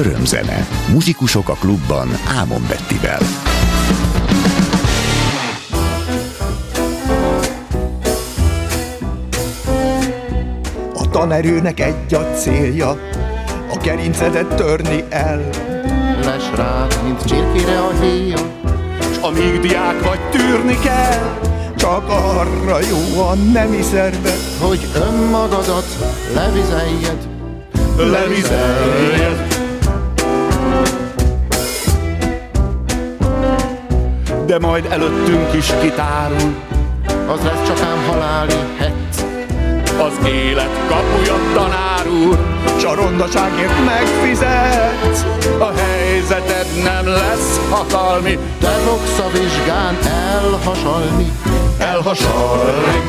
Örömzene. Muzsikusok a klubban Ámon Bettivel. A tanerőnek egy a célja, a gerincedet törni el. Les rád, mint csirkére a héja, s amíg diák vagy tűrni kell, csak arra jó a nemi szerve, hogy önmagadat levizeljed, levizeljed. De majd előttünk is kitárul, az lesz csak ám haláli het. az élet kapuja tanár úr, s a rondaságért megfizet. A helyzeted nem lesz hatalmi, Te fogsz a vizsgán elhasalni, elhasalni.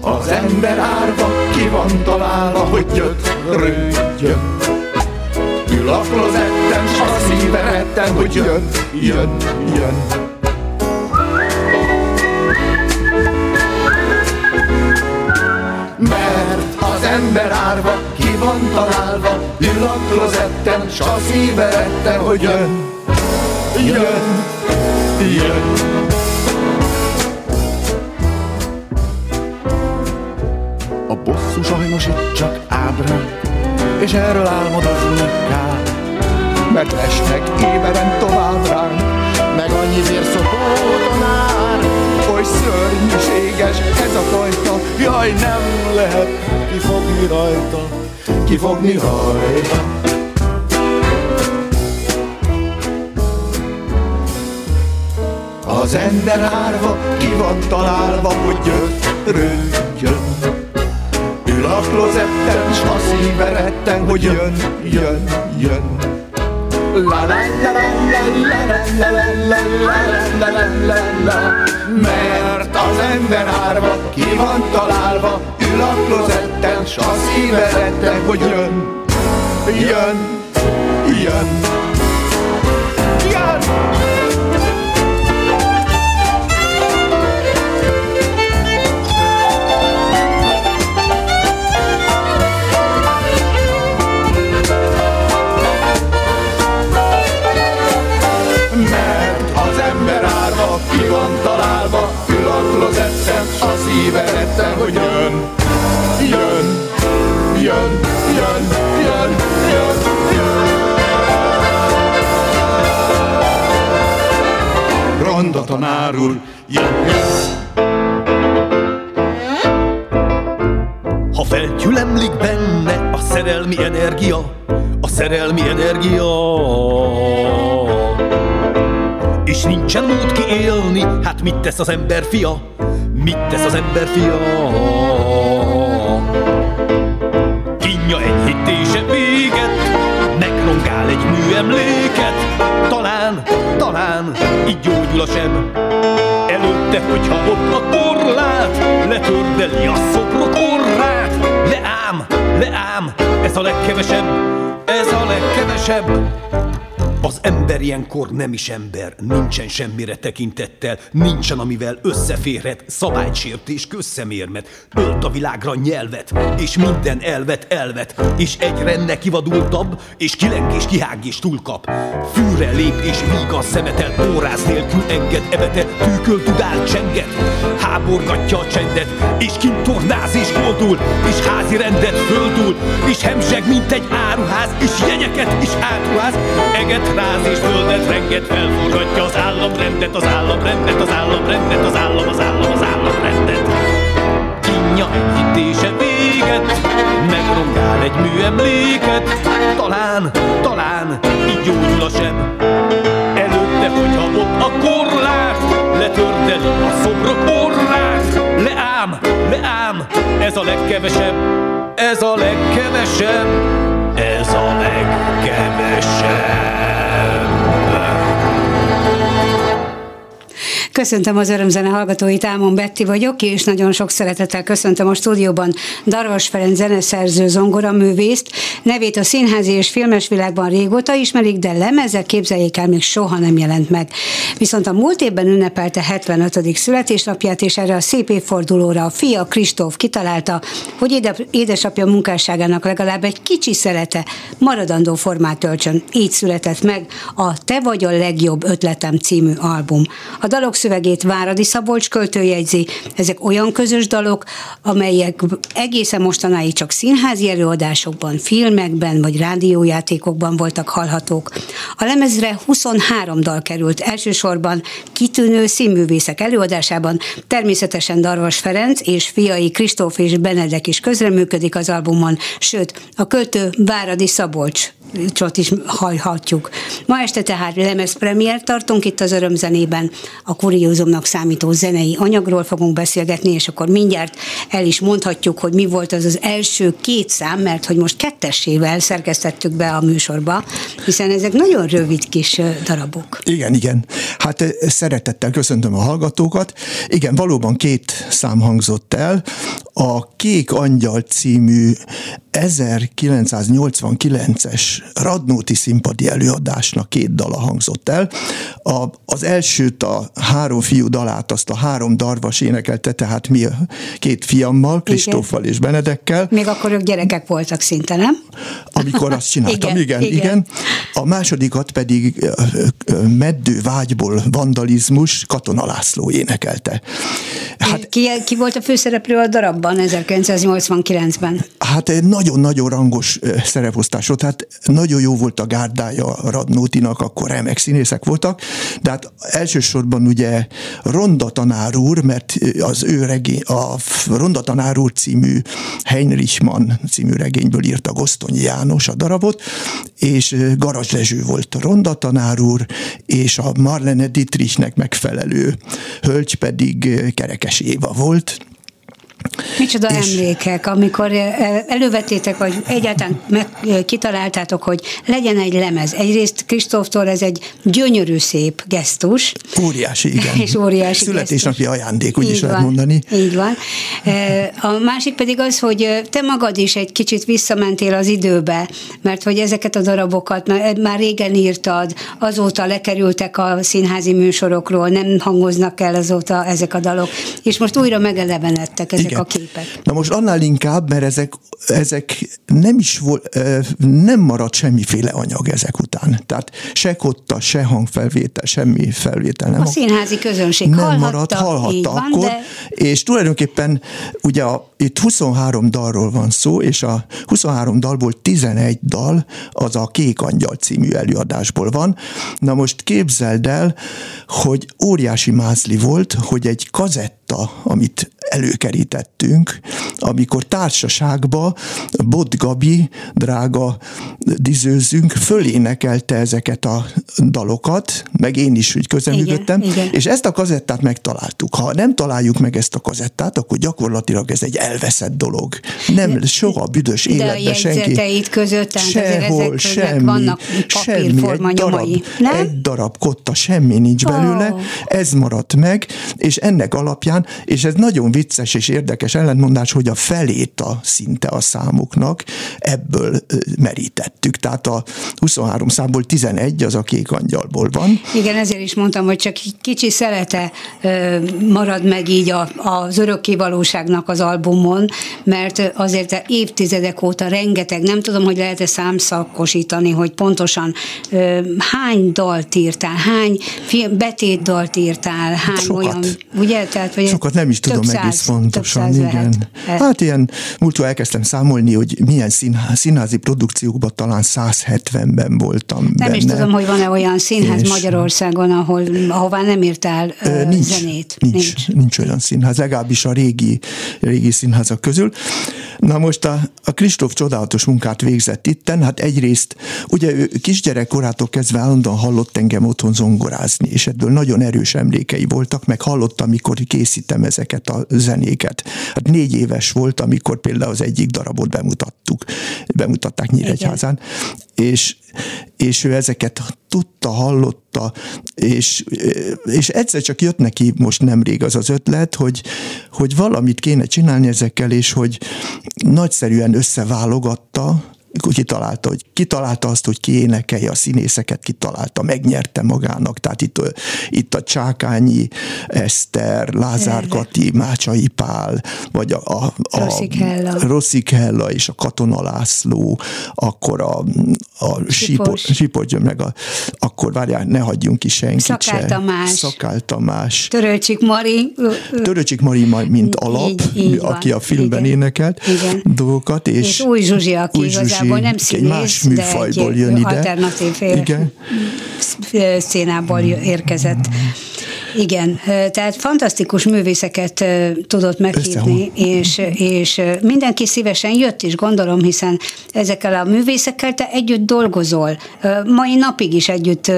Az ember árva ki van találva, hogy gyötrődjön. Ül a klozetten, s a szíve retten, hogy jön, jön, jön. Mert az ember árva ki van találva, ül a klozetten, s a szíve retten, hogy jön, jön, jön. A bosszú sajnos itt csak ábrán, és erről álmodozni kell, mert esnek éveren tovább ránk, meg annyi vérszopó tanár, oly szörnyűséges ez a fajta, jaj nem lehet kifogni rajta, kifogni rajta. Az ember árva ki van találva, hogy gyötrődjön. Ül a klozetten, s a szíve retten, hogy jön, jön, jön. La la la la la la la la la la la la la Mert az ember árva ki van találva, ül a klozetten, s a szíve retten, hogy jön, jön, jön. Van találva, ül a klozetten, a szíve retten, hogy jön, jön, jön, jön, jön, jön, jön. Ronda tanár úr, jön, jön. Ha felgyülemlik benne a szerelmi energia, a szerelmi energia, és nincsen mód kiélni, hát mit tesz az ember fia? Mit tesz az ember fia? Kínja enyhítése véget, megrongál egy műemléket, talán, talán így gyógyul a sem. Előtte, hogyha ott a korlát, letördeli a szobrok orrát. Leám, leám, ez a legkevesebb, ez a legkevesebb. Az ember ilyenkor nem is ember, nincsen semmire tekintettel, nincsen amivel összeférhet, szabálysértés, közszemérmet, ölt a világra nyelvet, és minden elvet elvet, és egyre nekivadultabb, és kileng és kihág és túlkap. Fűre lép és víg a szemetel, órász nélkül enged, ebete, tűköl tudál csenget, háborgatja a csendet, és kintornáz és koldul, és házi rendet földul, és hemzseg, mint egy áruház, és jenyeket is átruház, eget ráz és földet renget, felforgatja az államrendet, az államrendet, az államrendet, az állam, az állam, az államrendet. Kínja enyhítése véget, megrongál egy műemléket, talán, talán így gyógyul a seb. Előtte, hogyha ott a korlát, letördeli a szobrok orrát, leám, leám, ez a legkevesebb, ez a legkevesebb, ez a legkevesebb. Köszöntöm az örömzene hallgatóit, Ámon Betti vagyok, és nagyon sok szeretettel köszöntöm a stúdióban Darvas Ferenc zeneszerző zongoraművészt. Nevét a színházi és filmes világban régóta ismerik, de lemezek képzeljék el, még soha nem jelent meg. Viszont a múlt évben ünnepelte 75. születésnapját, és erre a szép évfordulóra a fia Kristóf kitalálta, hogy édesapja munkásságának legalább egy kicsi szelete maradandó formát töltsön. Így született meg a Te vagy a legjobb ötletem című album. A dalok szövegét Váradi Szabolcs költő jegyzi. Ezek olyan közös dalok, amelyek egészen mostanáig csak színházi előadásokban, filmekben vagy rádiójátékokban voltak hallhatók. A lemezre 23 dal került elsősorban kitűnő színművészek előadásában, természetesen Darvas Ferenc és fiai Kristóf és Benedek is közreműködik az albumon, sőt, a költő Váradi Szabolcs csot is hallhatjuk. Ma este tehát lemezpremier tartunk itt az örömzenében, a kuriózumnak számító zenei anyagról fogunk beszélgetni, és akkor mindjárt el is mondhatjuk, hogy mi volt az az első két szám, mert hogy most kettessével szerkesztettük be a műsorba, hiszen ezek nagyon rövid kis darabok. Igen, igen. Hát szeretettel köszöntöm a hallgatókat. Igen, valóban két szám hangzott el. A Kék Angyal című 1989-es Radnóti színpadi előadásnak két dala hangzott el. A, az elsőt a három fiú dalát, azt a három darvas énekelte, tehát mi két fiammal, Kristóffal és Benedekkel. Még akkor ők gyerekek voltak szinte, nem? Amikor azt csináltam, igen, igen, igen. igen. A másodikat pedig meddő vágyból vandalizmus Katona László énekelte. Hát, ki, ki volt a főszereplő a darabban 1989-ben? Hát nagyon-nagyon rangos szereposztás volt, hát nagyon jó volt a gárdája Radnótinak, akkor remek színészek voltak, de hát elsősorban ugye Ronda tanár úr, mert az ő regény, a Ronda tanár úr című Heinrich Mann című regényből írta Gosztonyi János a darabot, és Garas Lezső volt Ronda tanár úr, és a Marlene Dietrichnek megfelelő hölgy pedig Kerekes Éva volt, Micsoda és emlékek, amikor elővettétek, vagy egyáltalán meg, kitaláltátok, hogy legyen egy lemez. Egyrészt Kristóftól ez egy gyönyörű szép gesztus. Óriási, igen. És óriási Születésnapi gesztus. ajándék, úgy így is van, lehet mondani. Így van. A másik pedig az, hogy te magad is egy kicsit visszamentél az időbe, mert hogy ezeket a darabokat már régen írtad, azóta lekerültek a színházi műsorokról, nem hangoznak el azóta ezek a dalok, és most újra megelevenedtek ezek ezek a képek. Na most annál inkább, mert ezek, ezek nem is volt, nem maradt semmiféle anyag ezek után. Tehát se kotta, se hangfelvétel, semmi felvétel nem. A színházi közönség nem hallhatta, maradt, hallhatta van, akkor, de... és tulajdonképpen ugye a, itt 23 dalról van szó, és a 23 dalból 11 dal az a Kék Angyal című előadásból van. Na most képzeld el, hogy óriási mázli volt, hogy egy kazetta, amit előkerítettünk, amikor társaságba Bot Gabi, drága dizőzünk, fölénekelte ezeket a dalokat, meg én is úgy közeműködtem, és ezt a kazettát megtaláltuk. Ha nem találjuk meg ezt a kazettát, akkor gyakorlatilag ez egy elveszett dolog. Nem, de, soha büdös de életben senki. között, sehol, semmi, vannak semmi, egy darab, nem? egy darab kotta, semmi nincs belőle, oh. ez maradt meg, és ennek alapján, és ez nagyon vicces és érdekes ellentmondás, hogy a felét a szinte a számoknak ebből merítettük. Tehát a 23 számból 11 az a kék angyalból van. Igen, ezért is mondtam, hogy csak kicsi szelete marad meg így a, az örökké valóságnak az albumon, mert azért évtizedek óta rengeteg, nem tudom, hogy lehet-e számszakosítani, hogy pontosan hány dalt írtál, hány betétdalt írtál, hány Sokat. olyan, ugye? Tehát, vagy Sokat nem is tudom száz, egész pontosan, igen. Lehet. Hát ilyen múltkor elkezdtem számolni, hogy milyen színház, színházi produkciókban talán 170-ben voltam Nem benne. is tudom, hogy van-e olyan színház és Magyarországon, ahol, ahová nem írtál uh, nincs, zenét. Nincs, nincs, nincs olyan színház, legalábbis a régi, régi színházak közül. Na most a, a Kristóf csodálatos munkát végzett itten, hát egyrészt ugye ő kisgyerekkorától kezdve állandóan hallott engem otthon zongorázni, és ebből nagyon erős emlékei voltak, meg hallottam, amikor készítem ezeket a zenéket. Hát négy éves volt, amikor például az egyik darabot bemutattuk, bemutatták Nyíregyházán, és és ő ezeket tudta, hallotta, és, és egyszer csak jött neki most nemrég az az ötlet, hogy, hogy valamit kéne csinálni ezekkel, és hogy nagyszerűen összeválogatta, kitalálta, hogy kitalálta azt, hogy ki énekelje a színészeket, kitalálta, megnyerte magának. Tehát itt, itt a Csákányi Eszter, Lázár Kati, Mácsai Pál, vagy a, a, a Rosszik Hella. Rosszik Hella és a Katona László, akkor a, a Sipos. Sipos, meg a, akkor várjál, ne hagyjunk ki senkit Szakál se. Tamás. Szakál Tamás. Törölcsik Mari. Töröcsik Mari, mint alap, Így- így van. aki a filmben Igen. énekelt Igen. dolgokat. És, És Új Zsuzsi, aki Új igazából nem színész, más de műfajból egy jön ide. alternatív Igen. szénából érkezett. Igen, tehát fantasztikus művészeket tudott meghívni, és, és mindenki szívesen jött is, gondolom, hiszen ezekkel a művészekkel te együtt dolgozol. Mai napig is együtt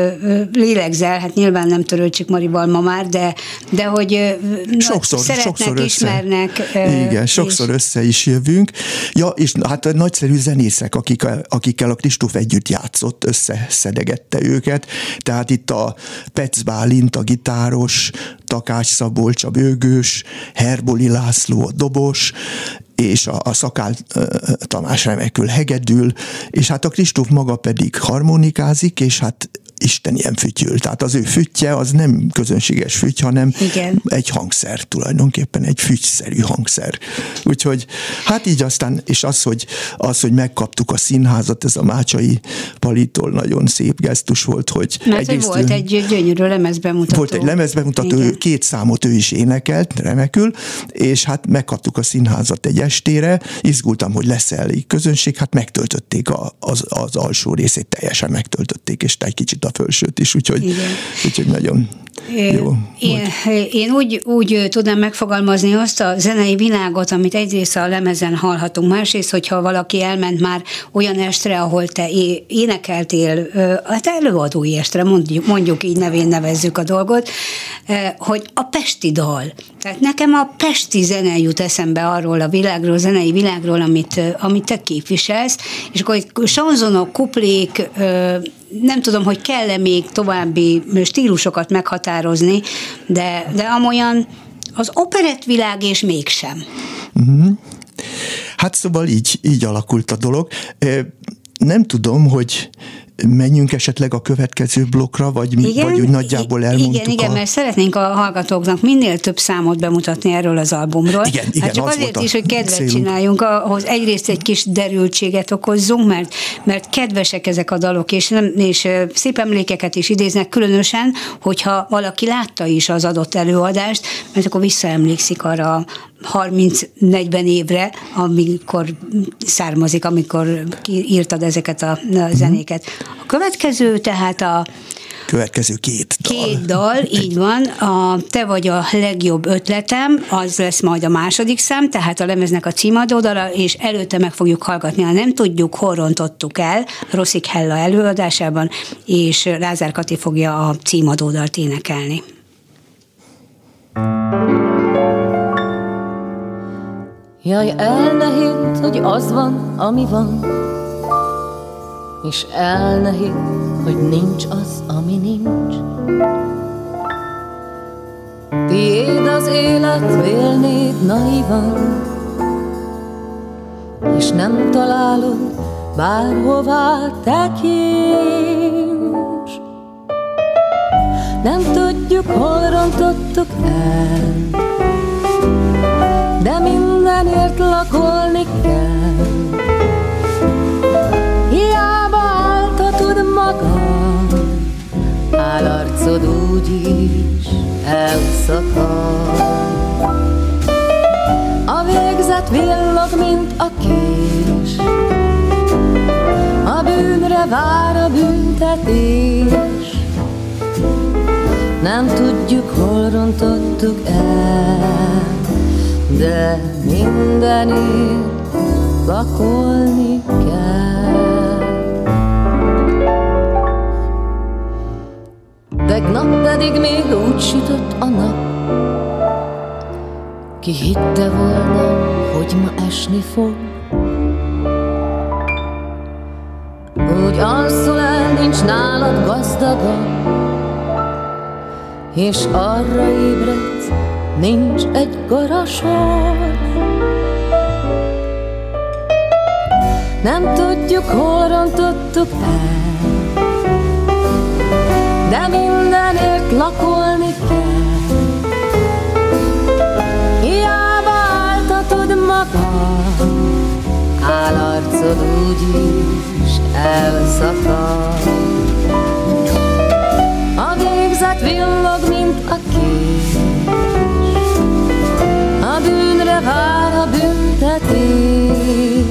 lélegzel, hát nyilván nem Törőcsik Marival ma már, de, de hogy sokszor, szeretnek, sokszor össze. ismernek. Igen, és- sokszor össze is jövünk. Ja, és hát nagyszerű zenészek, akik, akikkel a Kristóf együtt játszott, összeszedegette őket. Tehát itt a Pec Bálint, a gitáros, Takács Szabolcs, a bőgős, Herboli László, a dobos, és a, a Szakál Tamás remekül hegedül, és hát a Kristóf maga pedig harmonikázik, és hát Isten ilyen fütyül. Tehát az ő füttye az nem közönséges füty, hanem Igen. egy hangszer tulajdonképpen, egy fügyszerű hangszer. Úgyhogy hát így aztán, és az, hogy, az, hogy megkaptuk a színházat, ez a Mácsai Palitól nagyon szép gesztus volt, hogy hogy egyrészt volt egy gyönyörű lemezbemutató. volt egy lemezbemutató, Igen. két számot ő is énekelt, remekül, és hát megkaptuk a színházat egy estére, izgultam, hogy lesz elég közönség, hát megtöltötték a, az, az alsó részét, teljesen megtöltötték, és egy kicsit a felsőt is, úgyhogy, Igen. úgyhogy nagyon jó. Én, én úgy, úgy tudnám megfogalmazni azt a zenei világot, amit egyrészt a lemezen hallhatunk, másrészt, hogyha valaki elment már olyan estre, ahol te énekeltél, hát előadói estre, mondjuk, mondjuk így nevén nevezzük a dolgot, hogy a pesti dal. Tehát nekem a pesti zene jut eszembe arról a világról, a zenei világról, amit, amit te képviselsz, és akkor egy sanzonok, kuplék, nem tudom, hogy kell-e még további stílusokat meghatározni, de, de amolyan az operettvilág és mégsem. Hát szóval így, így alakult a dolog. Nem tudom, hogy menjünk esetleg a következő blokkra, vagy, igen, vagy úgy nagyjából elmondtuk Igen, igen, a... mert szeretnénk a hallgatóknak minél több számot bemutatni erről az albumról. Igen, igen, hát csak az azért is, hogy kedvet célunk. csináljunk, ahhoz egyrészt egy kis derültséget okozzunk, mert, mert kedvesek ezek a dalok, és, nem, és szép emlékeket is idéznek, különösen, hogyha valaki látta is az adott előadást, mert akkor visszaemlékszik arra 30-40 évre, amikor származik, amikor írtad ezeket a, Mhm. zenéket. A következő tehát a Következő két dal. Két dal, így van. A Te vagy a legjobb ötletem, az lesz majd a második szám, tehát a lemeznek a címadó dala, és előtte meg fogjuk hallgatni, ha nem tudjuk, hol rontottuk el, Rosszik Hella előadásában, és Lázár Kati fogja a címadó dalt énekelni. Jaj, el ne hidd, hogy az van, ami van, és el ne hidd, hogy nincs az, ami nincs. Tiéd az élet, vélnéd naivan, és nem találod bárhová tekints. Nem tudjuk, hol rontottuk el, de mindenért lakolni kell. Hiába áltatod magad, állarcod úgyis elszakad. A végzet villog, mint a kés, a bűnre vár a büntetés. Nem tudjuk, hol rontottuk el, de mindenért lakolni kell. Tegnap pedig még úgy sütött a nap, ki hitte volna, hogy ma esni fog. Úgy alszol el nincs nálad gazdagabb, és arra ébredsz, nincs egy garasor. Nem tudjuk, hol rontottuk el, de mindenért lakolni kell. Hiába áltatod magad, állarcod úgyis elszakad. A végzet villog, mint a kés, a bűnre vár a büntetés.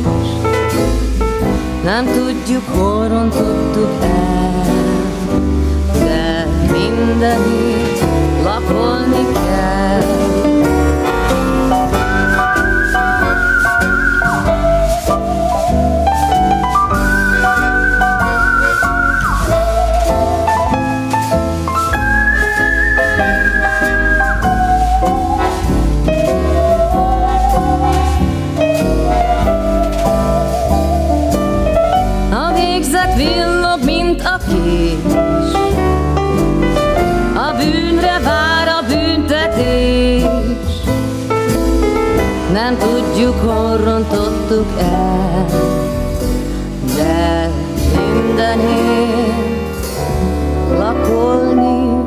Nem tudjuk, hol rontottuk el, de mindenütt lakolni rontottuk el, de mindenért lakolni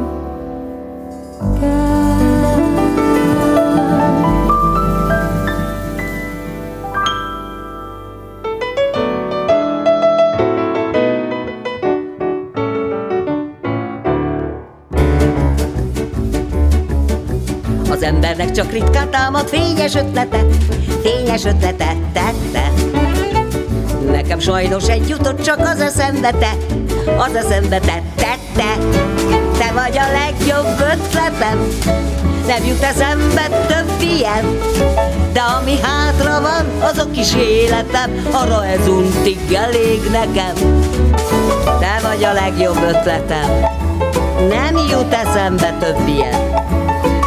Az embernek csak ritkán támad fényes ötlete, fényes ötletet tette. Nekem sajnos egy jutott, csak az eszembe te, az eszembe te tette. Te vagy a legjobb ötletem, nem jut eszembe több ilyen. De ami hátra van, az a kis életem, arra ez untig elég nekem. Te vagy a legjobb ötletem, nem jut eszembe több ilyen.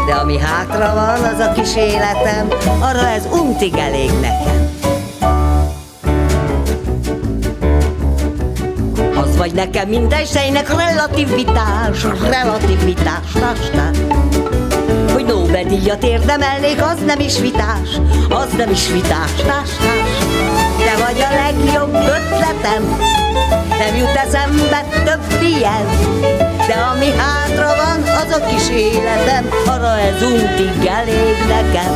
De ami hátra van, az a kis életem, arra ez untig elég nekem. Az vagy nekem minden sejnek relativitás, relativitás, tastás. Hogy Nobel-díjat érdemelnék, az nem is vitás, az nem is vitás, tastás. Te vagy a legjobb ötletem, nem jut eszembe ilyen, de ami hátra van, az a kis életem, arra ez untig elég nekem.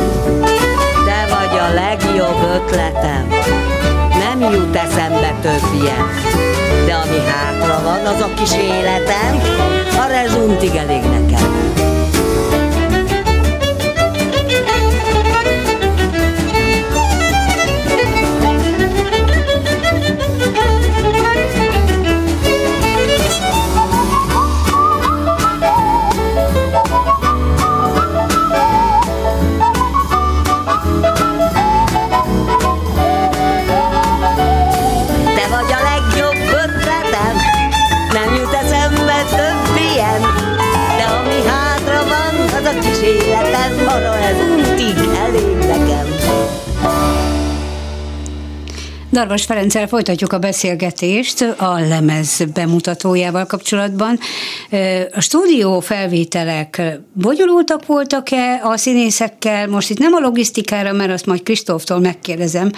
Te vagy a legjobb ötletem, nem jut eszembe több ilyen. De ami hátra van, az a kis életem, arra ez untig elég nekem. Darvas Ferenccel folytatjuk a beszélgetést a lemez bemutatójával kapcsolatban. A stúdió felvételek bonyolultak voltak-e a színészekkel? Most itt nem a logisztikára, mert azt majd Kristóftól megkérdezem,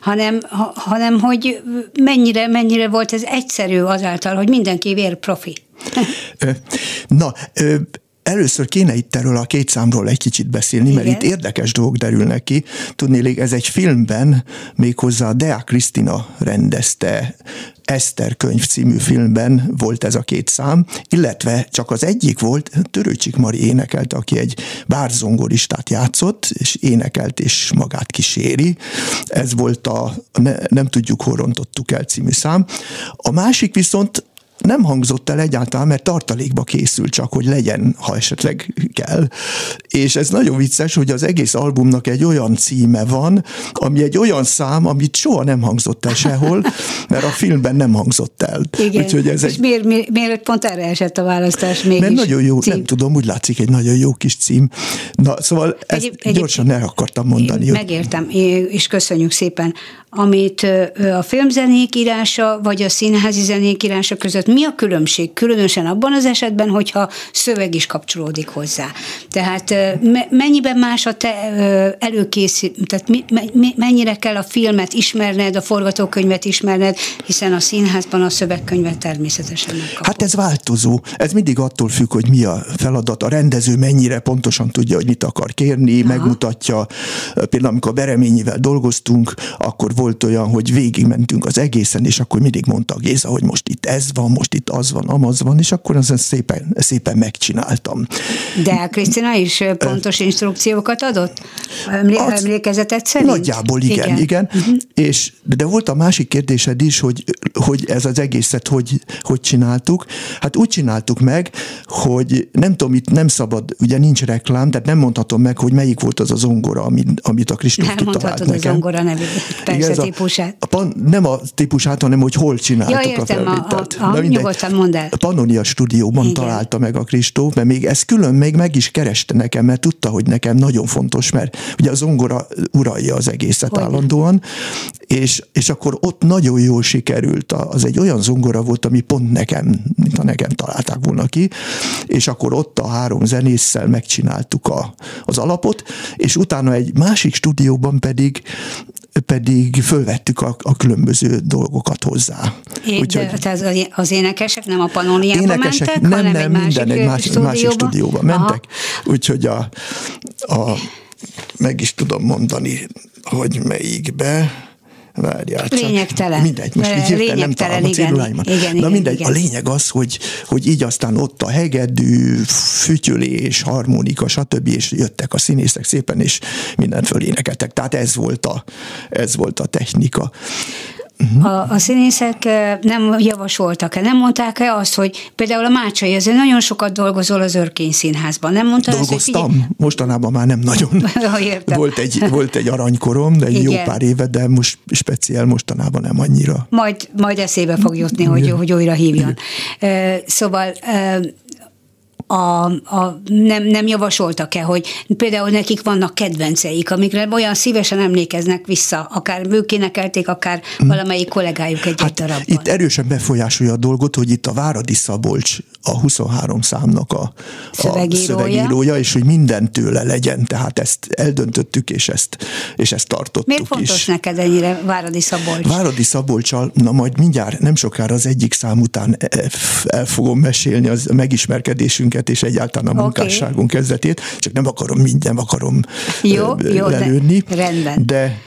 hanem, hanem hogy mennyire, mennyire volt ez egyszerű azáltal, hogy mindenki vér profi. Na, Először kéne itt erről a két számról egy kicsit beszélni, Igen. mert itt érdekes dolgok derülnek ki. Tudnélik, ez egy filmben, méghozzá Dea Krisztina rendezte, Eszter könyv című filmben volt ez a két szám, illetve csak az egyik volt, Törőcsik Mari énekelt, aki egy bárzongoristát játszott, és énekelt és magát kíséri. Ez volt a ne, Nem tudjuk, hol rontottuk el című szám. A másik viszont nem hangzott el egyáltalán, mert tartalékba készül csak, hogy legyen, ha esetleg kell. És ez nagyon vicces, hogy az egész albumnak egy olyan címe van, ami egy olyan szám, amit soha nem hangzott el sehol, mert a filmben nem hangzott el. Igen. Úgyhogy ez És egy... miért, miért, miért pont erre esett a választás mégis? Mert nagyon jó, cím. nem tudom, úgy látszik egy nagyon jó kis cím. Na, szóval ezt egy, egy, gyorsan el akartam mondani. Megértem, és köszönjük szépen. Amit a filmzenék írása, vagy a színházi zenék írása között mi a különbség, különösen abban az esetben, hogyha szöveg is kapcsolódik hozzá. Tehát me- mennyiben más a te előkészít, tehát mi, mennyire kell a filmet ismerned, a forgatókönyvet ismerned, hiszen a színházban a szövegkönyvet természetesen megkapod. Hát ez változó. Ez mindig attól függ, hogy mi a feladat. A rendező mennyire pontosan tudja, hogy mit akar kérni, Aha. megmutatja. Például amikor Bereményivel dolgoztunk, akkor volt olyan, hogy végigmentünk az egészen, és akkor mindig mondta Géza, hogy most itt ez van, most itt az van, amaz van, és akkor azon szépen, szépen megcsináltam. De Krisztina is pontos instrukciókat adott? Emlé- az, emlékezetet szerint? Nagyjából igen, igen. igen. Uh-huh. És, de volt a másik kérdésed is, hogy, hogy ez az egészet hogy, hogy csináltuk. Hát úgy csináltuk meg, hogy nem tudom, itt nem szabad, ugye nincs reklám, tehát nem mondhatom meg, hogy melyik volt az a zongora, amit, amit a Kristóf nem kitalált nekem. Nem a zongora nevű, persze Igen, típusát. A, a, nem a típusát, hanem hogy hol csináltuk ja, értem, a felvételt. A, a, a, nyugodtan mondd el. A Pannonia stúdióban Igen. találta meg a Kristóf, mert még ez külön még meg is kereste nekem, mert tudta, hogy nekem nagyon fontos, mert ugye a zongora uralja az egészet hogy állandóan, és, és akkor ott nagyon jól sikerült. Az egy olyan zongora volt, ami pont nekem, mint a nekem találták volna ki, és akkor ott a három zenésszel megcsináltuk a, az alapot, és utána egy másik stúdióban pedig pedig fölvettük a, a különböző dolgokat hozzá. É, Úgyhogy, de az, az énekesek nem a panóniába énekesek, mentek, nem, hanem nem, egy minden másik, egy másik, stúdióba? másik stúdióba mentek. Úgyhogy a, a, meg is tudom mondani, hogy melyikbe Várjál csak. Lényegtelen. Mindegy, most így hirtelen nem találom a céduláimat. Igen, igen, Na mindegy, igen. a lényeg az, hogy, hogy így aztán ott a hegedű, fütyülés, harmonika, stb. és jöttek a színészek szépen, és mindent fölénekeltek. Tehát ez volt a, ez volt a technika. A, a színészek nem javasoltak-e, nem mondták-e azt, hogy például a Mácsai, ezért nagyon sokat dolgozol az Örkény Színházban, nem mondta Dolgoztam, azt, hogy figyelj... mostanában már nem nagyon. volt, egy, volt egy aranykorom, de egy Igen. jó pár éve, de most speciál mostanában nem annyira. Majd, majd eszébe fog jutni, hogy, hogy újra hívjon. Szóval a, a, nem, nem javasoltak-e, hogy például nekik vannak kedvenceik, amikre olyan szívesen emlékeznek vissza, akár ők énekelték, akár hmm. valamelyik kollégájuk egy hát darabban. Itt erősen befolyásolja a dolgot, hogy itt a Váradi Szabolcs a 23 számnak a, szövegírója. a szövegírója, és hogy minden tőle legyen, tehát ezt eldöntöttük, és ezt, és ezt tartottuk Miért fontos is. neked ennyire Váradi Szabolcs? Váradi Szabolcsal, na majd mindjárt, nem sokára az egyik szám után e, el fogom mesélni az megismerkedésünket, és egyáltalán a munkásságunk okay. kezdetét, csak nem akarom mindjárt, akarom jó, jó, lelőni. De, rendben. De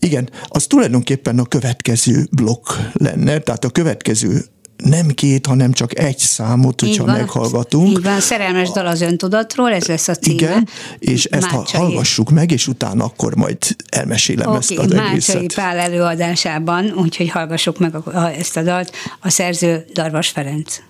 igen, az tulajdonképpen a következő blokk lenne, tehát a következő nem két, hanem csak egy számot, hogyha van, meghallgatunk. Így van, szerelmes dal az öntudatról, ez lesz a címe. Igen, és ezt Mácsai. hallgassuk meg, és utána akkor majd elmesélem okay, ezt az Mácsai egészet. Pál előadásában, úgyhogy hallgassuk meg ezt a dalt, a szerző Darvas Ferenc.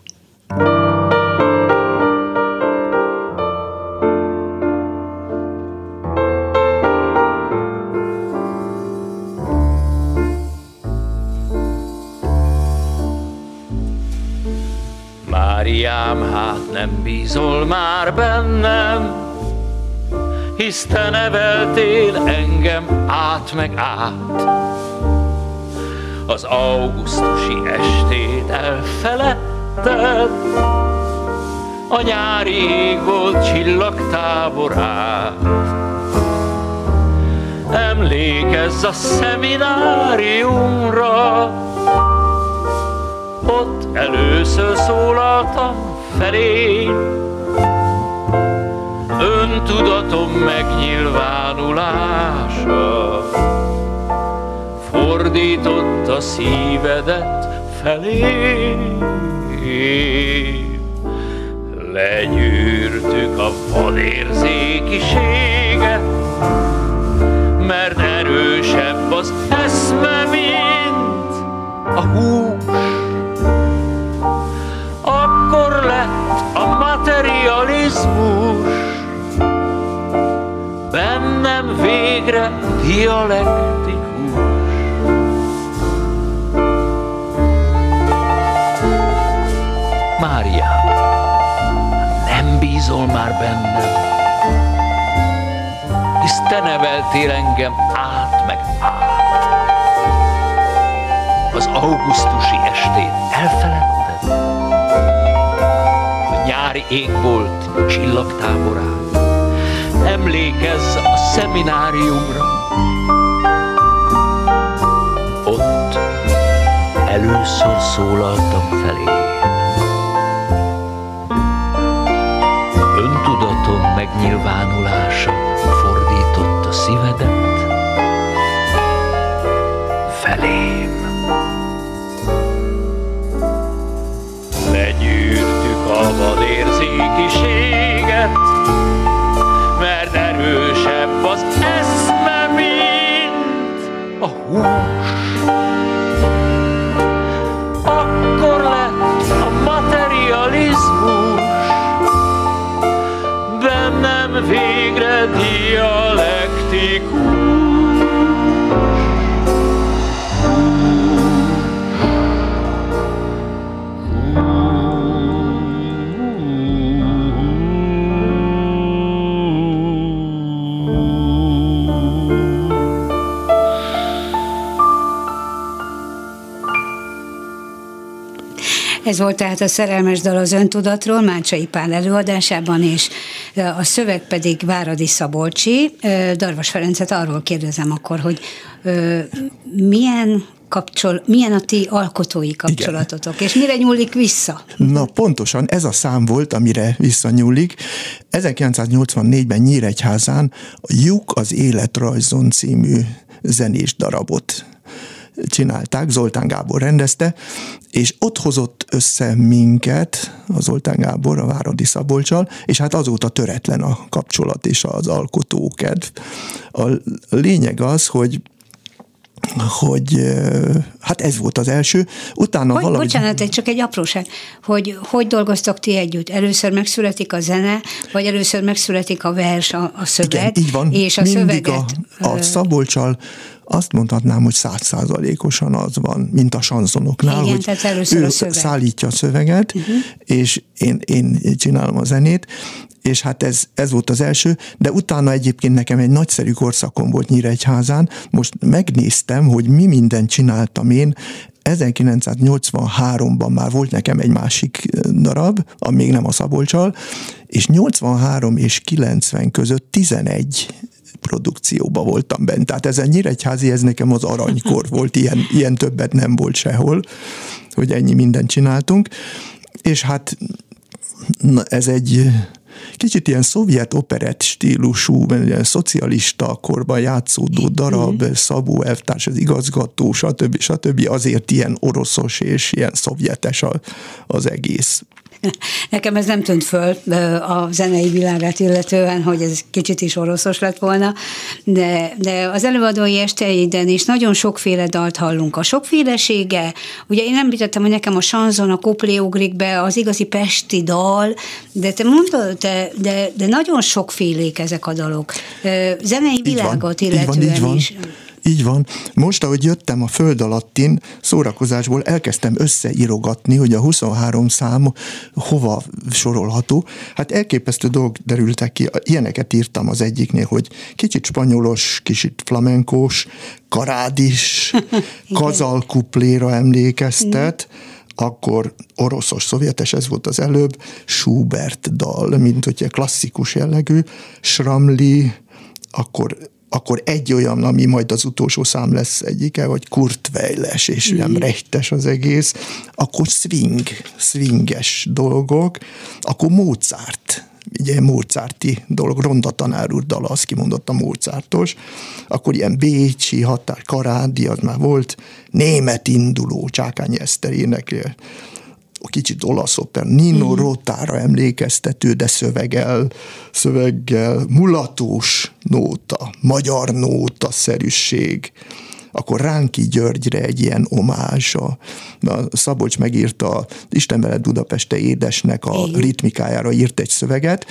Máriám, hát nem bízol már bennem, hisz te neveltél engem át meg át. Az augusztusi estét elfeledted, a nyári ég volt csillagtáborát. Emlékezz a szemináriumra, ott először szólaltam felé. Öntudatom megnyilvánulása fordított a szívedet felé. Legyűrtük a vadérzékiséget, mert erősebb az eszme, mint a hús. Dialektikus. Mária, nem bízol már bennem, hisz te neveltél engem át meg át. Az augusztusi estét elfeledted? égbolt csillagtáborán. Emlékezz a szemináriumra. Először szólaltam felé. Öntudatom megnyilvánulása fordította szívedet felém. Legyűrtük a vadérzékiséget, mert erősebb az eszme, mint a hús. Végre dialektikus. Ez volt tehát a szerelmes dal az öntudatról, Mácsai Pál előadásában, és a szöveg pedig Váradi Szabolcsi. Darvas Ferencet arról kérdezem akkor, hogy milyen kapcsol, milyen a ti alkotói kapcsolatotok, Igen. és mire nyúlik vissza? Na pontosan ez a szám volt, amire visszanyúlik. 1984-ben Nyíregyházán a Juk az életrajzon című zenés darabot csinálták, Zoltán Gábor rendezte, és ott hozott össze minket, a Zoltán Gábor, a Váradi Szabolcsal, és hát azóta töretlen a kapcsolat és az alkotókedv. A lényeg az, hogy hogy hát ez volt az első, utána hogy, valahogy... Bocsánat, egy csak egy apróság, hogy hogy dolgoztok ti együtt? Először megszületik a zene, vagy először megszületik a vers, a, a szöveg, Igen, így van. és a Mindig szöveget... A, a Szabolcsal azt mondhatnám, hogy százszázalékosan az van, mint a sanzonoknál, Igen, hogy ő a szöveg. szállítja a szöveget, uh-huh. és én, én csinálom a zenét, és hát ez, ez volt az első, de utána egyébként nekem egy nagyszerű korszakom volt Nyíregyházán, most megnéztem, hogy mi mindent csináltam én, 1983-ban már volt nekem egy másik darab, ami még nem a Szabolcsal, és 83 és 90 között 11 produkcióba voltam bent. Tehát ez a Nyíregyházi, ez nekem az aranykor volt, ilyen, ilyen többet nem volt sehol, hogy ennyi mindent csináltunk. És hát na, ez egy kicsit ilyen szovjet operett stílusú, ilyen szocialista korban játszódó darab, mm. Szabó elvtárs, az igazgató, stb. stb. azért ilyen oroszos és ilyen szovjetes az egész. Nekem ez nem tűnt föl a zenei világát illetően, hogy ez kicsit is oroszos lett volna, de, de az előadói esteiden is nagyon sokféle dalt hallunk. A sokfélesége, ugye én említettem, hogy nekem a sanzon, a koplé ugrik be, az igazi pesti dal, de te mondtad, de, de, de nagyon sokfélék ezek a dalok. Zenei világot illetően így van, így van. is. Így van. Most, ahogy jöttem a föld alattin, szórakozásból elkezdtem összeírogatni, hogy a 23 szám hova sorolható. Hát elképesztő dolgok derültek ki. Ilyeneket írtam az egyiknél, hogy kicsit spanyolos, kicsit flamenkós, karádis, kazalkupléra emlékeztet, akkor oroszos, szovjetes, ez volt az előbb, Schubert dal, mint hogyha klasszikus jellegű, Schramli, akkor akkor egy olyan, ami majd az utolsó szám lesz egyike, vagy kurtvejles, és mm. nem rejtes az egész, akkor swing, swinges dolgok, akkor Mozart, ugye Mozarti dolog, Ronda tanár úr dala, azt kimondott a Mozartos, akkor ilyen Bécsi határ, Karádi, az már volt, német induló, Csákány Eszter énekel, kicsit olasz oper, Nino mm. Rotára emlékeztető, de szöveggel, szöveggel, mulatós nóta, magyar nóta szerűség, akkor Ránki Györgyre egy ilyen omázs, a, a Szabolcs megírta Isten veled Budapeste édesnek a ritmikájára írt egy szöveget,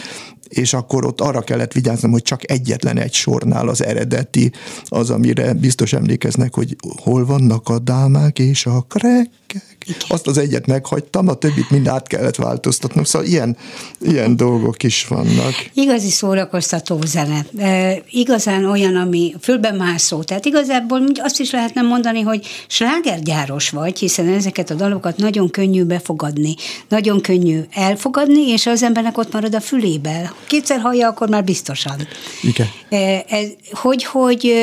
és akkor ott arra kellett vigyáznom, hogy csak egyetlen egy sornál az eredeti, az, amire biztos emlékeznek, hogy hol vannak a dámák és a krekkek. Azt az egyet meghagytam, a többit mind át kellett változtatnom, szóval ilyen, ilyen dolgok is vannak. Igazi szórakoztató zene. E, igazán olyan, ami fölben mászó. Tehát igazából azt is lehetne mondani, hogy slágergyáros vagy, hiszen ezeket a dalokat nagyon könnyű befogadni, nagyon könnyű elfogadni, és az embernek ott marad a fülébe. Kétszer hallja, akkor már biztosan. Igen. E, ez, hogy, hogy,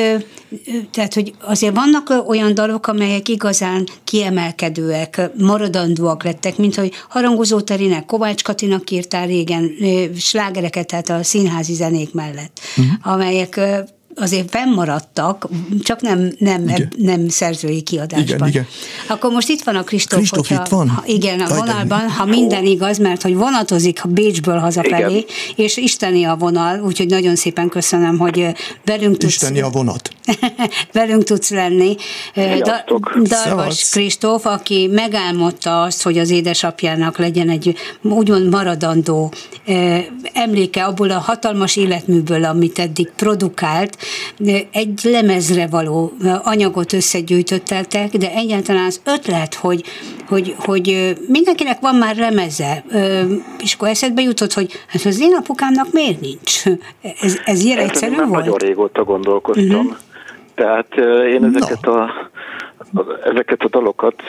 tehát, hogy azért vannak olyan dalok, amelyek igazán kiemelkedőek, maradandóak lettek, mint hogy Harangozó Terinek, Kovács Katinak írtál régen slágereket, tehát a színházi zenék mellett, uh-huh. amelyek azért fennmaradtak, csak nem, nem, igen. nem szerzői kiadásban. Igen, igen. Akkor most itt van a Kristóf. Kristóf itt van? Ha, igen, a vonalban, ha minden igaz, mert hogy vonatozik a Bécsből hazafelé, igen. és isteni a vonal, úgyhogy nagyon szépen köszönöm, hogy velünk tudsz... Isteni a vonat. velünk tudsz lenni. Da, Darvas Kristóf, aki megálmodta azt, hogy az édesapjának legyen egy úgymond maradandó emléke abból a hatalmas életműből, amit eddig produkált, egy lemezre való anyagot összegyűjtötteltek, de egyáltalán az ötlet, hogy, hogy, hogy mindenkinek van már lemeze, és akkor eszedbe jutott, hogy hát az én apukámnak miért nincs? Ez, ez ilyen egyszerű volt? Nagyon régóta gondolkoztam. Uh-huh. Tehát én ezeket, no. a, ezeket a dalokat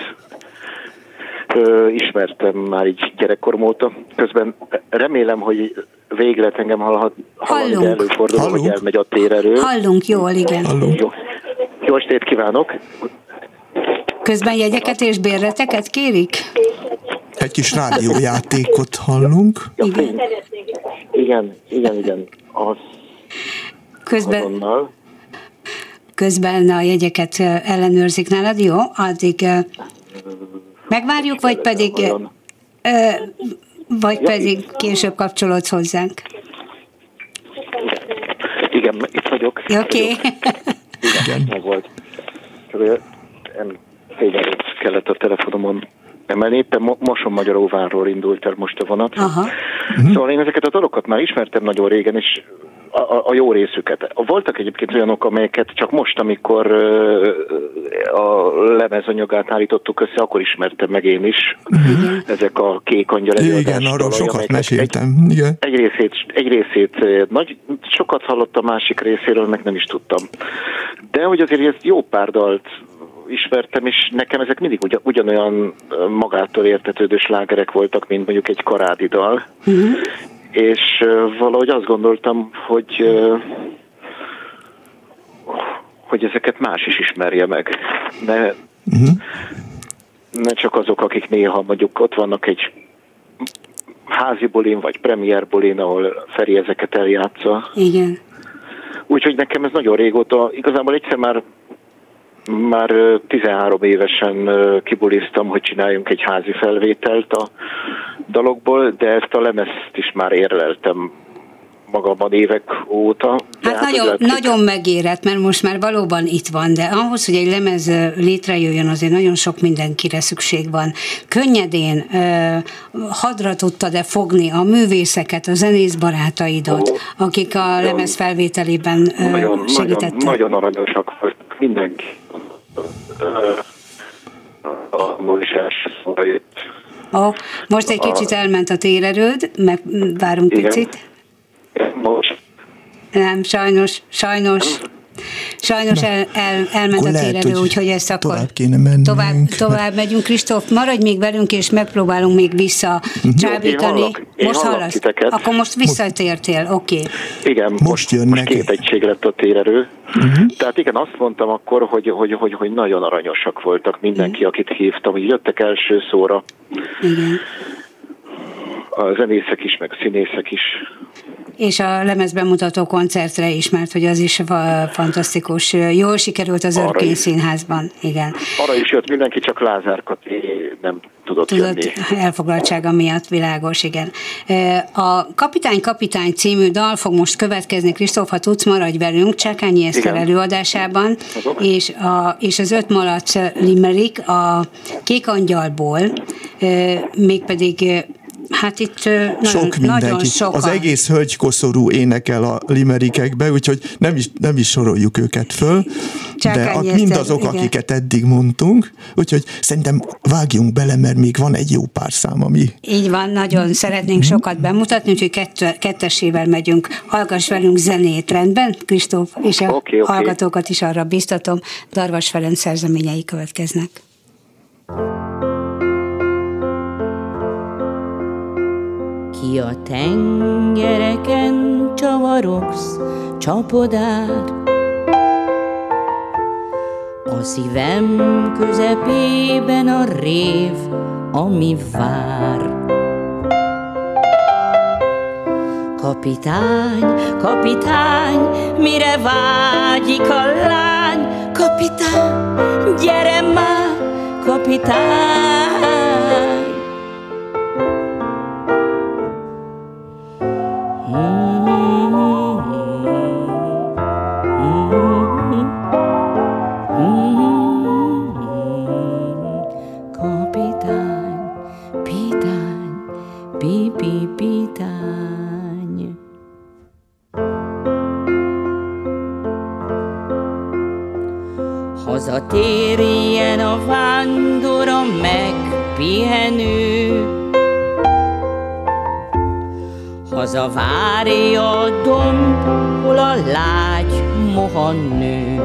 ö, ismertem már így gyerekkorom óta. Közben remélem, hogy végre lehet engem hallhat, hallani, előfordul, Hallunk. hogy elmegy a térerő. Hallunk jól, igen. Hallunk. Jó. Jó estét kívánok! Közben jegyeket és bérleteket kérik? Egy kis rádiójátékot hallunk. Igen. Igen, igen, igen. Az közben, azonnal. közben a jegyeket ellenőrzik nálad, jó? Addig megvárjuk, vagy pedig vagy pedig később kapcsolódsz hozzánk? Igen, itt vagyok. Oké. Okay. Igen, meg volt. Csak nem kellett a telefonomon emelni. Éppen Moson Magyaróvárról indult el most a vonat. Aha. Szóval én ezeket a dolgokat már ismertem nagyon régen, és a, a jó részüket. Voltak egyébként olyanok, amelyeket csak most, amikor a lemezanyagát állítottuk össze, akkor ismertem meg én is. Uh-huh. Ezek a kék angyal Igen, arról sokat meséltem. Egy, Igen. Egy részét, egy részét nagy, sokat hallottam, másik részéről meg nem is tudtam. De hogy azért ezt jó pár dalt ismertem, és nekem ezek mindig ugyan, ugyanolyan magától értetődő slágerek voltak, mint mondjuk egy karádi dal. Uh-huh és valahogy azt gondoltam, hogy hogy ezeket más is ismerje meg. Ne, uh-huh. ne csak azok, akik néha mondjuk ott vannak egy házi bulin, vagy premier bulin, ahol Feri ezeket eljátsza. Igen. Úgyhogy nekem ez nagyon régóta, igazából egyszer már már 13 évesen kibuliztam, hogy csináljunk egy házi felvételt a dalokból, de ezt a lemezt is már érleltem magamban évek óta. Hát, hát nagyon, lehet, nagyon megérett, mert most már valóban itt van, de ahhoz, hogy egy lemez létrejöjjön, azért nagyon sok mindenkire szükség van. Könnyedén hadra tudtad-e fogni a művészeket, a zenész barátaidat, oh, akik a nagyon, lemez felvételében nagyon, segítettek? Nagyon, nagyon aranyosak mindenki. A Moisés Oh, most egy kicsit elment a térerőd, meg várunk Igen. picit. Most. Nem, sajnos, sajnos. Sajnos el, el, elment a térerő, úgyhogy ezt akkor tovább kéne mennünk. Tovább, tovább megyünk. Kristóf, maradj még velünk, és megpróbálunk még vissza uh-huh. csábítani. Én én most hallasz? Titeket. Akkor most visszatértél, oké. Okay. Igen, most, most, jön most két egység lett a térerő. Uh-huh. Tehát igen, azt mondtam akkor, hogy, hogy, hogy, hogy nagyon aranyosak voltak mindenki, uh-huh. akit hívtam, hogy jöttek első szóra. Igen. A zenészek is, meg színészek is és a lemezbemutató koncertre is, mert hogy az is fantasztikus. Jól sikerült az Örkény Színházban, igen. Arra is jött mindenki, csak Lázár Kati nem tudott, tudott jönni. elfoglaltsága miatt világos, igen. A Kapitány Kapitány című dal fog most következni, Kristóf, ha tudsz, maradj velünk, Csákányi Eszter előadásában, és, a, és az öt malac limerick a Kék Angyalból, mégpedig Hát itt nagyon, sok mindenki. nagyon sokan. Az egész hölgykoszorú énekel a limerikekbe, úgyhogy nem is, nem is soroljuk őket föl, Csákány de Eszter, mindazok, igen. akiket eddig mondtunk, úgyhogy szerintem vágjunk bele, mert még van egy jó pár szám, ami Így van, nagyon szeretnénk sokat bemutatni, úgyhogy kettő, kettesével megyünk. Hallgass velünk zenét, rendben, Kristóf? És a Oké, oké. hallgatókat is arra biztatom, Darvas Ferenc szerzeményei következnek. Ki a tengereken csavarogsz, csapodár? A szívem közepében a rév, ami vár. Kapitány, kapitány, mire vágyik a lány? Kapitány, gyere már, kapitány! Hazatérjen a vándor a megpihenő, Haza várja a domb, hol a lágy moha nő.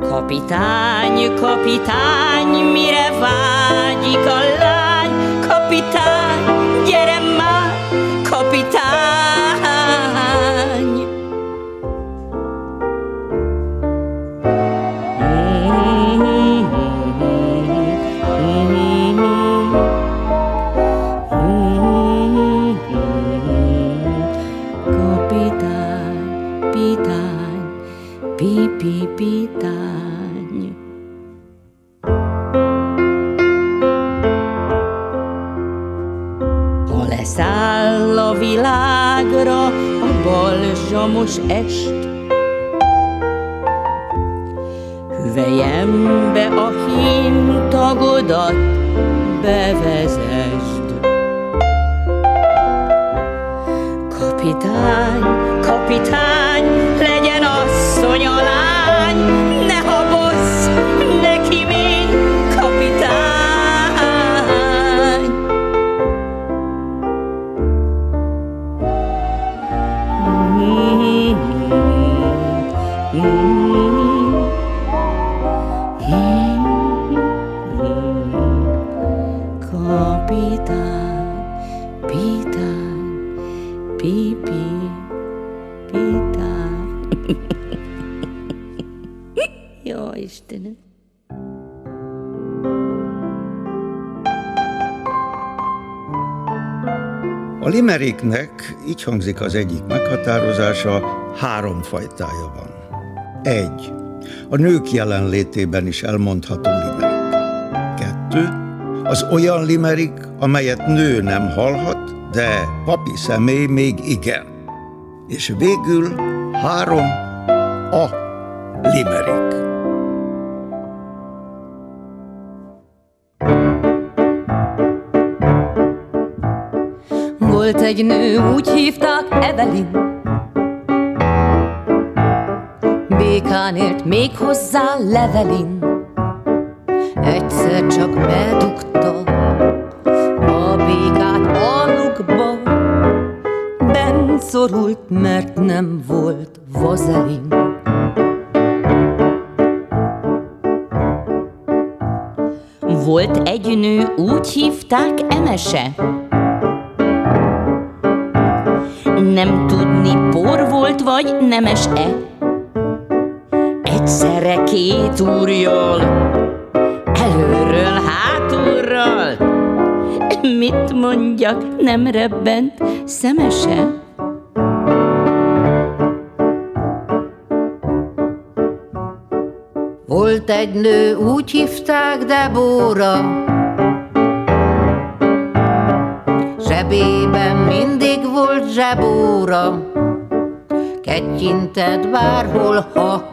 Kapitány, kapitány, mire vágyik a lány? Kapitány, gyere már, kapitány! Balzsamos est, Hüvelyembe a hím tagodat bevezesd. Kapitány, kapitány, legyen asszony a lány, A limeriknek így hangzik az egyik meghatározása, három fajtája van. Egy. A nők jelenlétében is elmondható limerik. Kettő. Az olyan limerik, amelyet nő nem hallhat, de papi személy még igen. És végül három. A limerik. Volt egy nő, úgy hívták Evelyn. Békán élt még hozzá levelin. Egyszer csak bedugta a békát alukba. Ben mert nem volt vazelin. Volt egy nő, úgy hívták Emese. Nem tudni, por volt vagy nemes-e? Egyszerre két úrjól Előről, hátulról. Mit mondjak, nem rebbent szemese? Volt egy nő, úgy hívták Debóra, Zsebében mindig volt zsebóra, Kettyintett bárhol, ha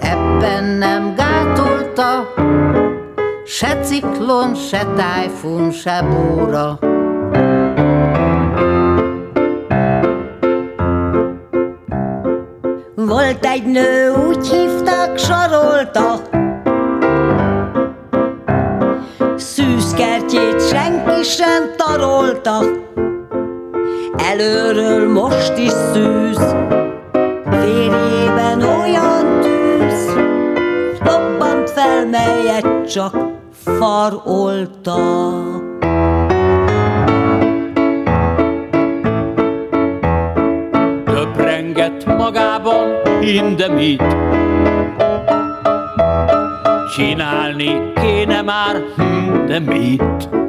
ebben nem gátolta, Se ciklon, se tájfun, se bóra. Volt egy nő, úgy hívták Sarolta, Szűzkertjét senki sem tarolta, Előről most is szűz, Férjében olyan tűz, Lobbant fel, melyet csak farolta. Töprengett magában hindemít. Csinálni kéne már, de mit?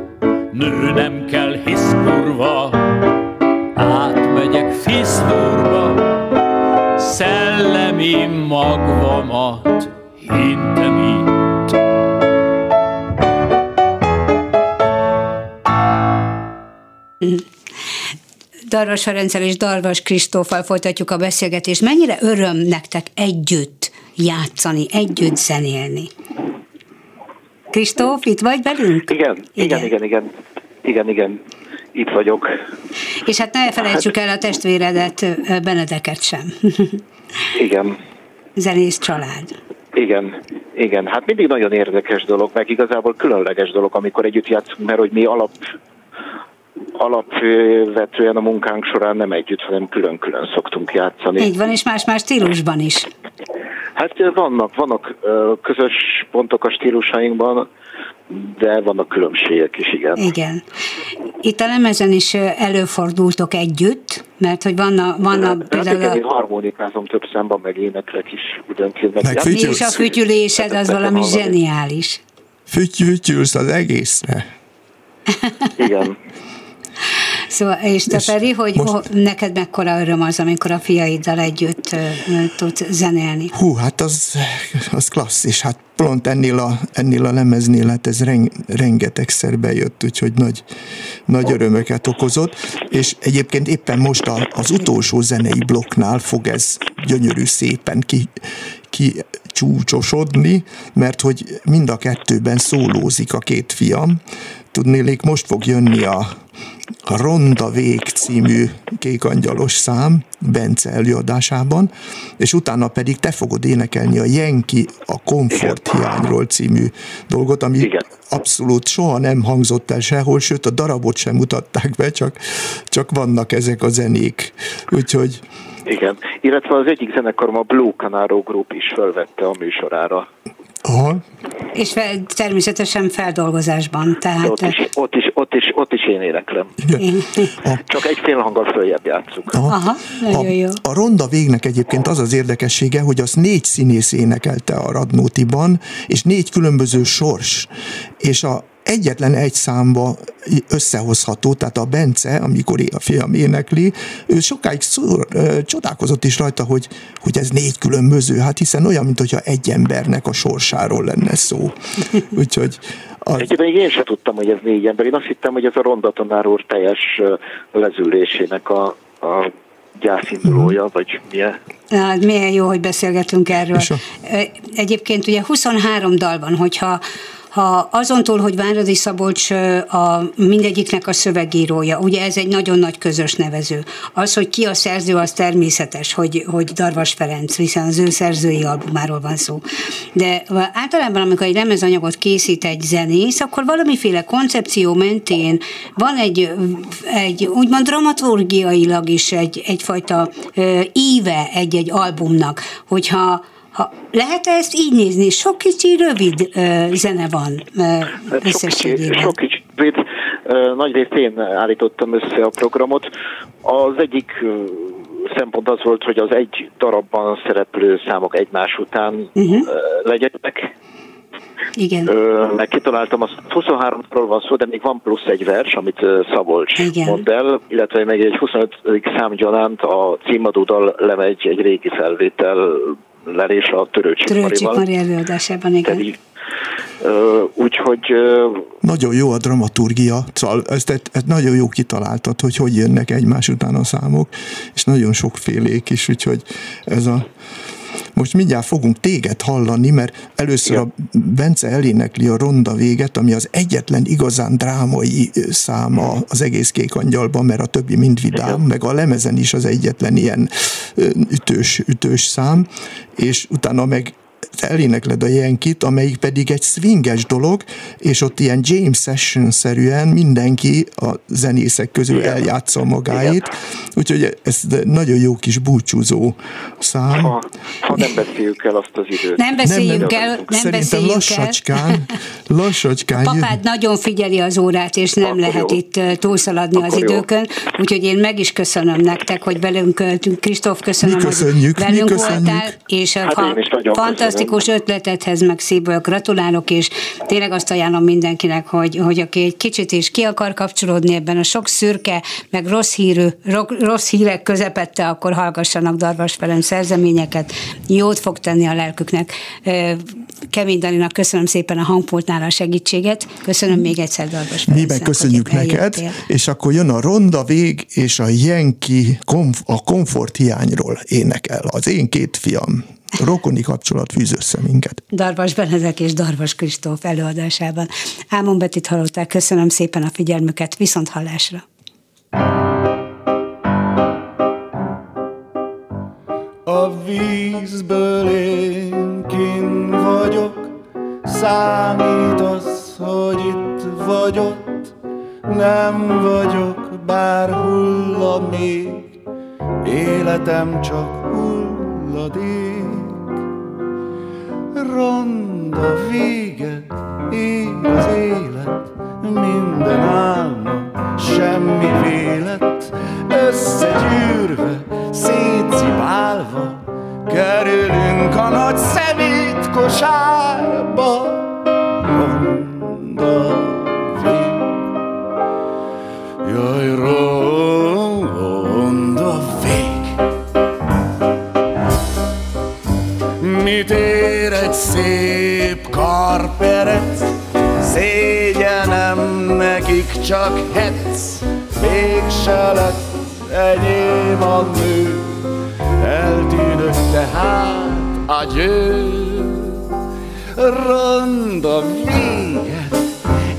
Nő nem kell hisz kurva, átmegyek fiszturba, szellemi magvamat hindemít. Darvas Ferenccel és Darvas Kristóffal folytatjuk a beszélgetést. Mennyire öröm nektek együtt játszani, együtt zenélni? Kristóf, itt vagy velünk? Igen, igen, igen, igen, igen, igen, itt vagyok. És hát ne felejtsük el a testvéredet, Benedeket sem. Igen, Zenész család. igen, igen. Hát mindig nagyon érdekes dolog, meg igazából különleges dolog, amikor együtt játszunk, mert hogy mi alap alapvetően a munkánk során nem együtt, hanem külön-külön szoktunk játszani. Így van, és más-más stílusban is. Hát vannak, vannak közös pontok a stílusainkban, de vannak különbségek is, igen. Igen. Itt a lemezen is előfordultok együtt, mert hogy vannak, vannak Hát például igen, én a, harmonikázom több számban, meg éneklek is időnként. Meg, Meg játszom. fütyülsz. és a fütyülésed az valami zseniális. Füty, fütyülsz az egészre. Igen. Szóval, és te És hogy most- most... neked mekkora öröm az, amikor a fiaiddal együtt tudsz zenélni? Hú, hát az, az klassz, és hát pont ennél a, ennél a lemeznél, hát ez ren, rengetegszer bejött, úgyhogy nagy, nagy örömöket okozott, és egyébként éppen most a, az utolsó zenei blokknál fog ez gyönyörű szépen ki, ki csúcsosodni, mert hogy mind a kettőben szólózik a két fiam. Tudnélék, most fog jönni a Ronda Vég című kékangyalos szám Bence előadásában, és utána pedig te fogod énekelni a Jenki a komfort hiányról című dolgot, ami Igen. abszolút soha nem hangzott el sehol, sőt a darabot sem mutatták be, csak, csak vannak ezek a zenék. Úgyhogy Igen. Illetve az egyik zenekarom, a Blue Canaro Group is felvette a műsorára. Aha, És természetesen feldolgozásban, tehát Ott is, ott is, ott is, ott is én éneklem. igen. A, Csak egy fél hanggal följebb játszunk. Aha. Aha, nagyon jó. A, a ronda végnek egyébként az az érdekessége, hogy az négy színész énekelte a Radnótiban, és négy különböző sors. És a egyetlen egy számba összehozható, tehát a Bence, amikor a fiam énekli, ő sokáig szor, ö, csodálkozott is rajta, hogy, hogy ez négy különböző, hát hiszen olyan, mint hogyha egy embernek a sorsáról lenne szó. Úgyhogy az, Egyébként én sem tudtam, hogy ez négy ember. Én azt hittem, hogy ez a Ronda tanár úr teljes lezülésének a, a gyászindulója, vagy milyen. Hát milyen jó, hogy beszélgetünk erről. Egyébként ugye 23 dal van, hogyha ha azon túl, hogy Váradi Szabolcs a mindegyiknek a szövegírója, ugye ez egy nagyon nagy közös nevező. Az, hogy ki a szerző, az természetes, hogy, hogy Darvas Ferenc, hiszen az ő szerzői albumáról van szó. De általában, amikor egy lemezanyagot készít egy zenész, akkor valamiféle koncepció mentén van egy, egy úgymond dramaturgiailag is egy, egyfajta íve egy-egy albumnak, hogyha ha, lehet ezt így nézni? Sok kicsi, rövid ö, zene van ö, Sok kicsi, összességében. sok kicsi rövid, ö, nagy részt én állítottam össze a programot. Az egyik ö, szempont az volt, hogy az egy darabban szereplő számok egymás után uh-huh. legyenek. Igen. Ö, meg kitaláltam, azt 23-ról van szó, de még van plusz egy vers, amit Szabolcs Igen. mond el, illetve még egy 25. szám gyanánt a címadódal lemegy egy régi felvétel lelés a Törőcsik Törőcsik Marival. Mari előadásában, igen. Ö, Úgyhogy nagyon jó a dramaturgia, szóval ezt, ezt, ezt nagyon jó kitaláltad, hogy hogy jönnek egymás után a számok, és nagyon sokfélék is, úgyhogy ez a most mindjárt fogunk téged hallani, mert először a Bence elénekli a ronda véget, ami az egyetlen igazán drámai száma az egész kék angyalban, mert a többi mind vidám, meg a lemezen is az egyetlen ilyen ütős, ütős szám, és utána meg elénekled a Jenkit, amelyik pedig egy swinges dolog, és ott ilyen James Session-szerűen mindenki a zenészek közül Igen. eljátsza magáit, Igen. úgyhogy ez nagyon jó kis búcsúzó szám. Ha, ha nem beszéljük el azt az időt. Nem beszéljük el, nem Szerintem beszéljük lassacskán, lassacskán. Papád jön. nagyon figyeli az órát, és nem Akkor lehet jó. itt túlszaladni Akkor az időkön, jó. úgyhogy én meg is köszönöm nektek, hogy velünk, Kristóf, köszönöm, mi köszönjük, hogy velünk mi köszönjük. voltál, és hát a fantasztikus fantasztikus ötletedhez meg szívből gratulálok, és tényleg azt ajánlom mindenkinek, hogy, hogy aki egy kicsit is ki akar kapcsolódni ebben a sok szürke, meg rossz, hírű, rossz hírek közepette, akkor hallgassanak Darvas Ferenc szerzeményeket, jót fog tenni a lelküknek. Kemény Daninak köszönöm szépen a hangpultnál a segítséget, köszönöm még egyszer Darvas Ferenc. Mi meg köszönjük neked, és akkor jön a ronda vég, és a Jenki a komfort hiányról énekel. Az én két fiam rokoni kapcsolat fűz össze minket. Darvas Benedek és Darvas Kristóf előadásában. Ámon Betit hallották, köszönöm szépen a figyelmüket, viszont hallásra. A vízből én kin vagyok, számít az, hogy itt vagy ott, nem vagyok, bár hullamig, életem csak hulladék ronda véget ér az élet, minden álma, semmi vélet, összegyűrve, szétszibálva, kerülünk a nagy szemét kosárba. Ronda vég, jaj, egy szép karperec, szégyenem nekik csak hetsz, mégse lett enyém a nő, eltűnök tehát a győ. Ronda véget,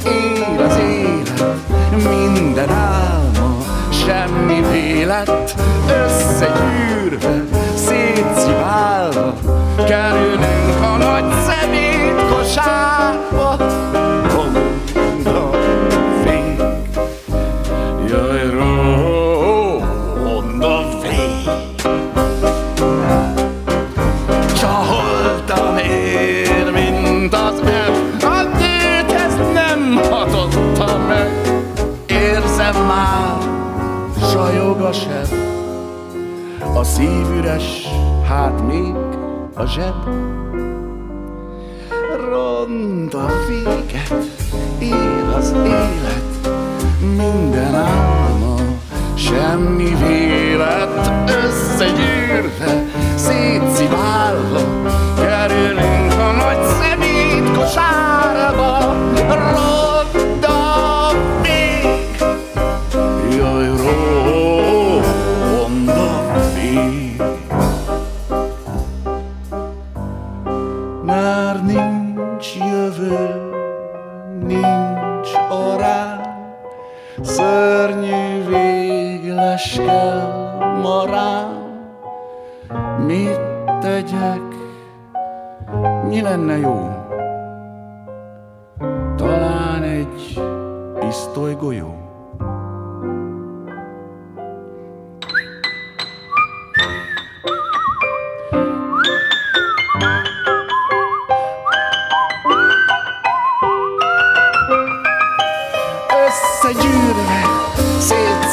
ér az élet, minden álma, semmi vélet, összegyűrve,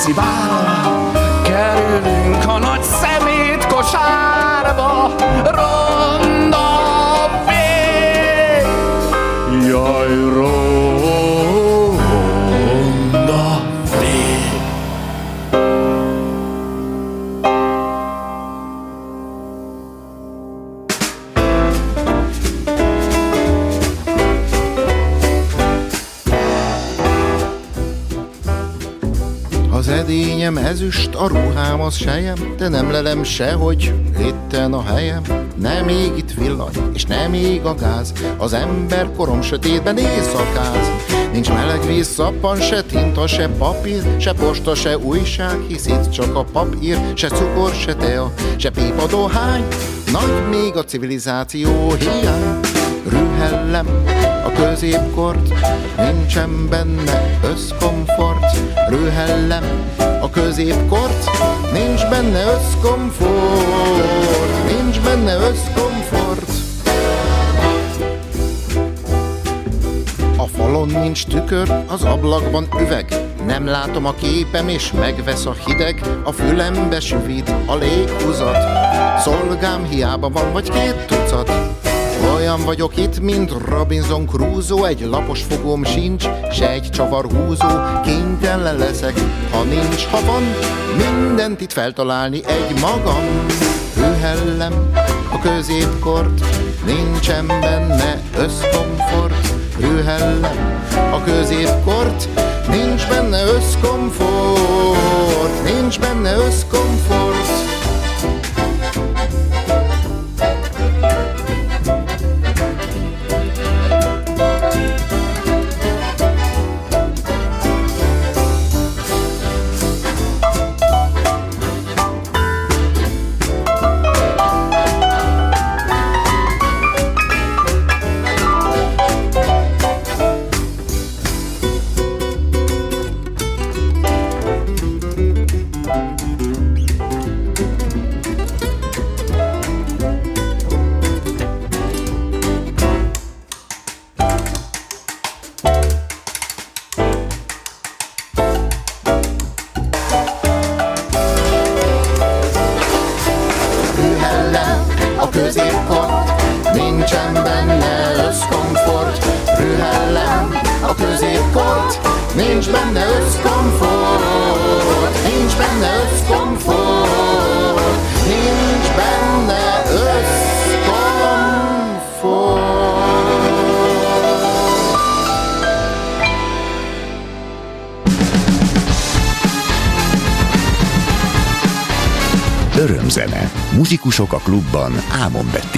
si va. A ruhám az sejem, de nem lelem sehogy itten a helyem. Nem még itt villany, és nem még a gáz, az ember korom sötétben éjszakáz. Nincs meleg víz, szappan, se tinta, se papír, se posta, se újság, hisz itt csak a papír, se cukor, se tea, se pipa dohány. Nagy még a civilizáció hiány, rühellem a középkort, nincsen benne összkomfort, rühellem középkort, nincs benne összkomfort, nincs benne összkomfort. A falon nincs tükör, az ablakban üveg, nem látom a képem, és megvesz a hideg, a fülembe süvít a léghúzat. Szolgám hiába van, vagy két tucat, olyan vagyok itt, mint Robinson Crusoe Egy lapos fogóm sincs, se egy csavar húzó Kénytelen leszek, ha nincs, ha van Mindent itt feltalálni egy magam. Hűhellem a középkort Nincsen benne összkomfort. Hűhellem a középkort Nincs benne összkomfort Nincs benne összkomfort Muzsikusok a klubban Ámon Bettivel.